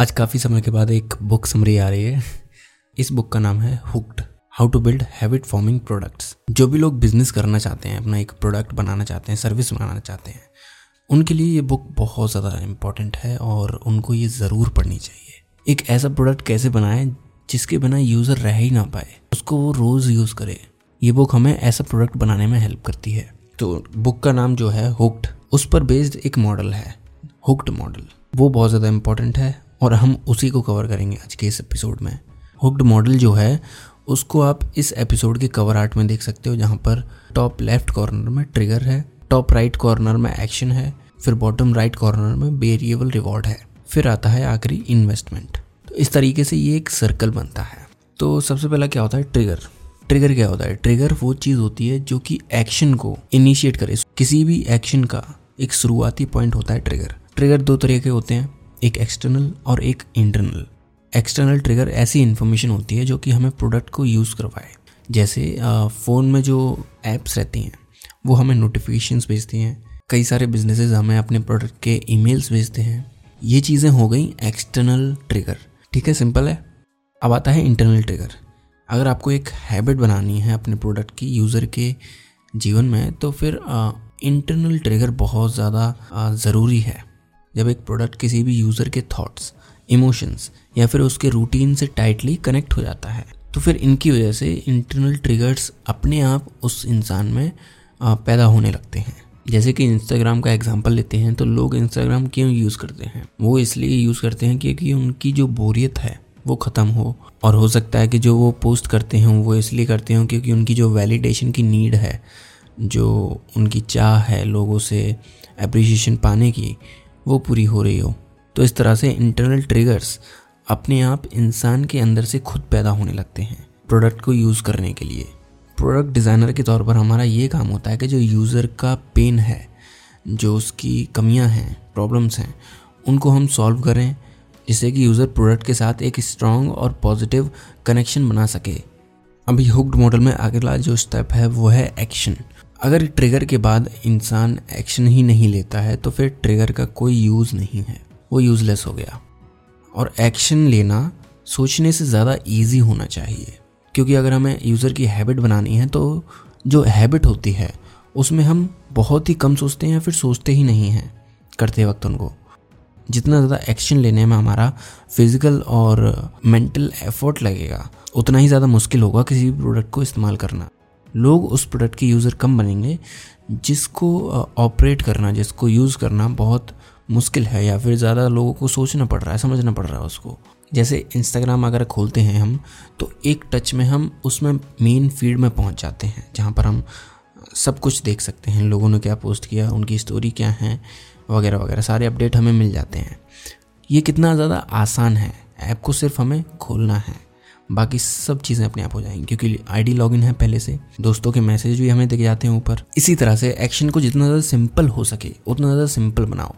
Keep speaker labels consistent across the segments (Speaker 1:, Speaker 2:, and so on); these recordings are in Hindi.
Speaker 1: आज काफ़ी समय के बाद एक बुक समरी आ रही है। इस बुक का नाम है hooked how to build habit forming products जो भी लोग बिज़नेस करना चाहते हैं, अपना एक प्रोडक्ट बनाना चाहते हैं सर्विस बनाना चाहते हैं, उनके लिए ये बुक बहुत ज़्यादा इंपॉर्टेंट है और उनको ये ज़रूर पढ़नी चाहिए। एक ऐसा प्रोडक्ट कैसे बनाए जिसके बिना यूज़र रह ही ना पाए, उसको वो रोज़ यूज़ करे। ये बुक हमें ऐसा प्रोडक्ट बनाने में हेल्प करती है। तो बुक का नाम जो है हुक्ड उस पर बेस्ड एक मॉडल है हुक्ड मॉडल वो बहुत ज़्यादा इंपॉर्टेंट है और हम उसी को कवर करेंगे आज के इस एपिसोड में। हुक्ड मॉडल जो है, उसको आप इस एपिसोड के कवर आर्ट में देख सकते हो, जहाँ पर टॉप लेफ़्ट कॉर्नर में ट्रिगर है टॉप राइट कॉर्नर में एक्शन है, फिर बॉटम राइट कॉर्नर में वेरिएबल रिवॉर्ड है, फिर आता है आखिरी इन्वेस्टमेंट तो इस तरीके से ये एक सर्कल बनता है। तो सबसे पहला क्या होता है? ट्रिगर ट्रिगर क्या होता है? ट्रिगर वो चीज़ होती है जो कि एक्शन को इनिशिएट करे। किसी भी एक्शन का एक शुरुआती पॉइंट होता है ट्रिगर ट्रिगर दो तरह के होते हैं। एक एक्सटर्नल और एक इंटरनल एक्सटर्नल ट्रिगर ऐसी इन्फॉर्मेशन होती है जो कि हमें प्रोडक्ट को यूज़ करवाए। जैसे फ़ोन में जो ऐप्स रहती हैं, वो हमें नोटिफिकेशंस भेजती हैं। कई सारे बिजनेसेस हमें अपने प्रोडक्ट के ईमेल्स भेजते हैं। ये चीज़ें हो गई एक्सटर्नल ट्रिगर ठीक है सिंपल है? अब आता है इंटरनल ट्रिगर अगर आपको एक हैबिट बनानी है अपने प्रोडक्ट की यूज़र के जीवन में तो फिर इंटरनल ट्रिगर बहुत ज़्यादा ज़रूरी है। जब एक प्रोडक्ट किसी भी यूज़र के थॉट्स इमोशंस या फिर उसके रूटीन से टाइटली कनेक्ट हो जाता है तो फिर इनकी वजह से इंटरनल ट्रिगर्स अपने आप उस इंसान में पैदा होने लगते हैं। जैसे कि इंस्टाग्राम का एग्ज़ाम्पल लेते हैं तो लोग इंस्टाग्राम क्यों यूज़ करते हैं? वो इसलिए यूज़ करते हैं क्योंकि उनकी जो बोरियत है, वो ख़त्म हो। और हो सकता है कि जो वो पोस्ट करते हैं, वो इसलिए करते हो क्योंकि उनकी जो वैलिडेशन की नीड है, जो उनकी चाह है लोगों से अप्रिसिएशन पाने की वो पूरी हो रही हो। तो इस तरह से इंटरनल ट्रिगर्स अपने आप इंसान के अंदर से खुद पैदा होने लगते हैं प्रोडक्ट को यूज़ करने के लिए। प्रोडक्ट डिज़ाइनर के तौर पर हमारा ये काम होता है कि जो यूज़र का पेन है, जो उसकी कमियाँ हैं प्रॉब्लम्स हैं, उनको हम सॉल्व करें, जिससे कि यूज़र प्रोडक्ट के साथ एक स्ट्रॉन्ग और पॉजिटिव कनेक्शन बना सके। अभी हुक्ड मॉडल में अगला जो स्टेप है, वो है एक्शन अगर ट्रिगर के बाद इंसान एक्शन ही नहीं लेता है तो फिर ट्रिगर का कोई यूज़ नहीं है। वो यूज़लेस हो गया। और एक्शन लेना सोचने से ज़्यादा ईजी होना चाहिए। क्योंकि अगर हमें यूज़र की हैबिट बनानी है तो जो हैबिट होती है, उसमें हम बहुत ही कम सोचते हैं फिर सोचते ही नहीं हैं करते वक्त उनको। जितना ज़्यादा एक्शन लेने में हमारा फ़िज़िकल और मेंटल एफर्ट लगेगा, उतना ही ज़्यादा मुश्किल होगा किसी भी प्रोडक्ट को इस्तेमाल करना। लोग उस प्रोडक्ट के यूज़र कम बनेंगे, जिसको ऑपरेट करना, जिसको यूज़ करना बहुत मुश्किल है या फिर ज़्यादा लोगों को सोचना पड़ रहा है, समझना पड़ रहा है उसको। जैसे इंस्टाग्राम अगर खोलते हैं हम तो एक टच में हम उसमें मेन फ़ीड में पहुँच जाते हैं, जहाँ पर हम सब कुछ देख सकते हैं, लोगों ने क्या पोस्ट किया, उनकी स्टोरी क्या है, वगैरह वगैरह, सारे अपडेट हमें मिल जाते हैं। ये कितना ज़्यादा आसान है, ऐप को सिर्फ़ हमें खोलना है। बाकी सब चीज़ें अपने आप हो जाएँगी, क्योंकि आईडी लॉगिन है पहले से। दोस्तों के मैसेज भी हमें दिख जाते हैं ऊपर। इसी तरह से एक्शन को जितना ज़्यादा सिंपल हो सके, उतना ज़्यादा सिंपल बनाओ।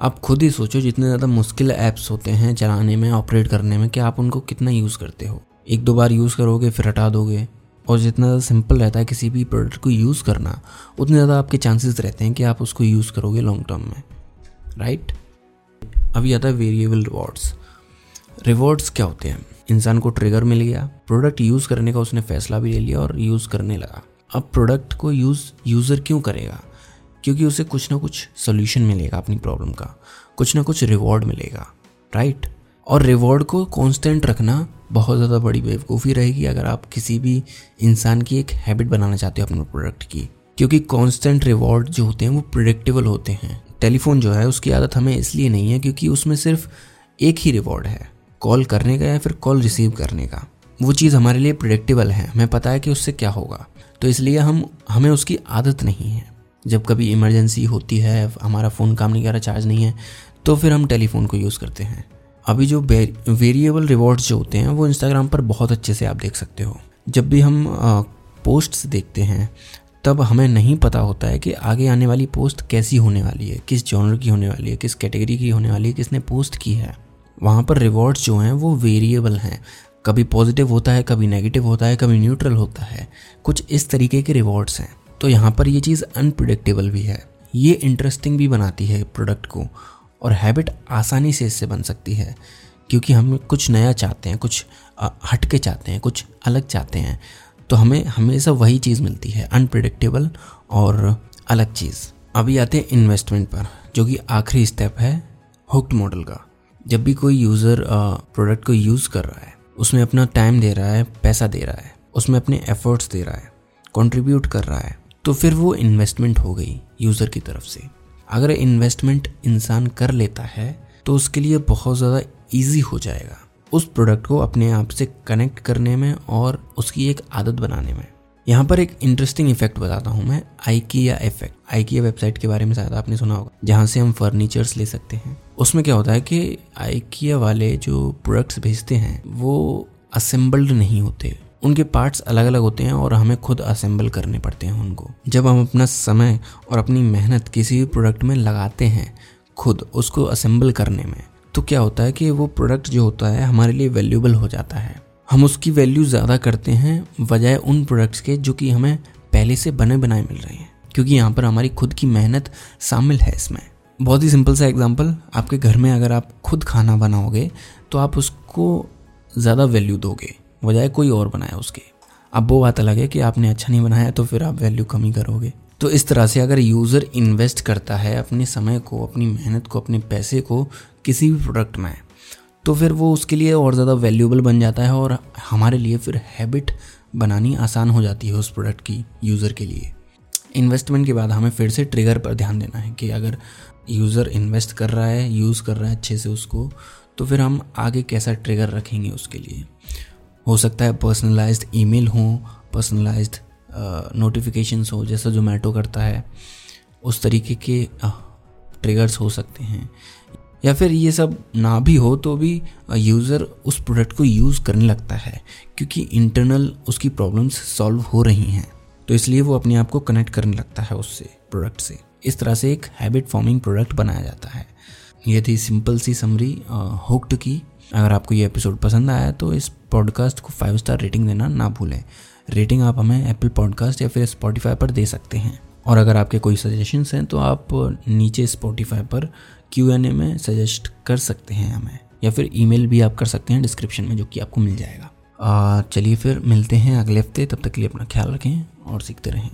Speaker 1: आप खुद ही सोचो जितने ज़्यादा मुश्किल ऐप्स होते हैं चलाने में ऑपरेट करने में, कि आप उनको कितना यूज़ करते हो। एक दो बार यूज़ करोगे, फिर हटा दोगे। और जितना ज़्यादा सिंपल रहता है किसी भी प्रोडक्ट को यूज़ करना, उतने ज़्यादा आपके चांसेस रहते हैं कि आप उसको यूज़ करोगे लॉन्ग टर्म में। राइट अभी आता है वेरिएबल रिवॉर्ड्स रिवॉर्ड्स क्या होते हैं? इंसान को ट्रिगर मिल गया। प्रोडक्ट यूज़ करने का उसने फैसला भी ले लिया और यूज़ करने लगा। अब प्रोडक्ट को यूज़ यूज़र क्यों करेगा? क्योंकि उसे कुछ ना कुछ सोल्यूशन मिलेगा अपनी प्रॉब्लम का। कुछ ना कुछ रिवॉर्ड मिलेगा राइट और रिवॉर्ड को कांस्टेंट रखना बहुत ज़्यादा बड़ी बेवकूफ़ी रहेगी अगर आप किसी भी इंसान की एक हैबिट बनाना चाहते हो अपने प्रोडक्ट की। क्योंकि कांस्टेंट रिवॉर्ड जो होते हैं वो प्रिडिक्टेबल होते हैं। टेलीफोन जो है उसकी आदत हमें इसलिए नहीं है क्योंकि उसमें सिर्फ़ एक ही रिवॉर्ड है। कॉल करने का या फिर कॉल रिसीव करने का? वो चीज़ हमारे लिए प्रिडिक्टेबल है। हमें पता है कि उससे क्या होगा। तो इसलिए हम, हमें उसकी आदत नहीं है। जब कभी इमरजेंसी होती है, हमारा फ़ोन काम नहीं कर रहा चार्ज नहीं है तो फिर हम टेलीफोन को यूज़ करते हैं। अभी जो वेरिएबल रिवॉर्ड्स जो होते हैं, वो इंस्टाग्राम पर बहुत अच्छे से आप देख सकते हो। जब भी हम पोस्ट्स देखते हैं, तब हमें नहीं पता होता है कि आगे आने वाली पोस्ट कैसी होने वाली है, किस जॉनर की होने वाली है, किस कैटेगरी की होने वाली है, किसने पोस्ट की है। वहाँ पर रिवॉर्ड्स जो हैं, वो वेरिएबल हैं। कभी पॉजिटिव होता है, कभी नेगेटिव होता है, कभी न्यूट्रल होता है। कुछ इस तरीके के रिवॉर्ड्स हैं। तो यहाँ पर ये चीज़ अनप्रडिक्टेबल भी है। ये इंटरेस्टिंग भी बनाती है प्रोडक्ट को, और हैबिट आसानी से इससे बन सकती है। क्योंकि हम कुछ नया चाहते हैं, कुछ हटके चाहते हैं, कुछ अलग चाहते हैं। तो हमें, हमेशा वही चीज़ मिलती है अनप्रडिक्टेबल और अलग चीज़। अभी आते हैं इन्वेस्टमेंट पर, जो कि आखिरी स्टेप है हुक्ड मॉडल का। जब भी कोई यूज़र प्रोडक्ट को यूज़ कर रहा है, उसमें अपना टाइम दे रहा है, पैसा दे रहा है, उसमें अपने एफर्ट्स दे रहा है कंट्रीब्यूट कर रहा है तो फिर वो इन्वेस्टमेंट हो गई यूज़र की तरफ़ से। अगर इन्वेस्टमेंट इंसान कर लेता है तो उसके लिए बहुत ज़्यादा ईजी हो जाएगा उस प्रोडक्ट को अपने आप से कनेक्ट करने में और उसकी एक आदत बनाने में। यहाँ पर एक इंटरेस्टिंग इफ़ेक्ट बताता हूँ मैं आईकिया इफ़ेक्ट आईकिया वेबसाइट के बारे में शायद आपने सुना होगा, जहाँ से हम फर्नीचर्स ले सकते हैं। उसमें क्या होता है कि आईकिया वाले जो प्रोडक्ट्स भेजते हैं, वो असेंबल्ड नहीं होते। उनके पार्ट्स अलग अलग होते हैं और हमें खुद असेंबल करने पड़ते हैं उनको। जब हम अपना समय और अपनी मेहनत किसी भी प्रोडक्ट में लगाते हैं, खुद उसको असेंबल करने में तो क्या होता है कि वो प्रोडक्ट जो होता है, हमारे लिए वैल्यूबल हो जाता है। हम उसकी वैल्यू ज़्यादा करते हैं, बजाय उन प्रोडक्ट्स के जो कि हमें पहले से बने बनाए मिल रहे हैं। क्योंकि यहाँ पर हमारी खुद की मेहनत शामिल है इसमें। बहुत ही सिंपल सा एग्जांपल आपके घर में अगर आप खुद खाना बनाओगे तो आप उसको ज़्यादा वैल्यू दोगे, बजाय कोई और बनाए उसके। अब वो बात अलग है कि आपने अच्छा नहीं बनाया तो फिर आप वैल्यू कमी करोगे। तो इस तरह से अगर यूज़र इन्वेस्ट करता है अपने समय को, अपनी मेहनत को, अपने पैसे को किसी भी प्रोडक्ट में तो फिर वो उसके लिए और ज़्यादा वैल्यूबल बन जाता है और हमारे लिए फिर हैबिट बनानी आसान हो जाती है उस प्रोडक्ट की यूज़र के लिए। इन्वेस्टमेंट के बाद हमें फिर से ट्रिगर पर ध्यान देना है कि अगर यूज़र इन्वेस्ट कर रहा है यूज़ कर रहा है अच्छे से उसको तो फिर हम आगे कैसा ट्रिगर रखेंगे उसके लिए। हो सकता है पर्सनलाइज्ड ईमेल हो पर्सनलाइज्ड नोटिफिकेशंस हो, जैसा जोमेटो करता है, उस तरीके के ट्रिगर्स हो सकते हैं। या फिर ये सब ना भी हो तो भी यूज़र उस प्रोडक्ट को यूज़ करने लगता है, क्योंकि इंटरनल उसकी प्रॉब्लम्स सॉल्व हो रही हैं। तो इसलिए वो अपने आप को कनेक्ट करने लगता है उससे प्रोडक्ट से। इस तरह से एक हैबिट फॉर्मिंग प्रोडक्ट बनाया जाता है। ये थी सिंपल सी समरी हुक्ड की। अगर आपको ये एपिसोड पसंद आया तो इस पॉडकास्ट को फाइव स्टार रेटिंग देना ना भूलें। रेटिंग आप हमें एप्पल पॉडकास्ट या फिर स्पॉटिफाई पर दे सकते हैं। और अगर आपके कोई सजेशंस हैं तो आप नीचे स्पॉटिफाई पर क्यू एन ए में सजेस्ट कर सकते हैं हमें, या फिर ईमेल भी आप कर सकते हैं डिस्क्रिप्शन में जो कि आपको मिल जाएगा। चलिए फिर मिलते हैं अगले हफ़्ते, तब तक के लिए अपना ख्याल रखें और सीखते रहें।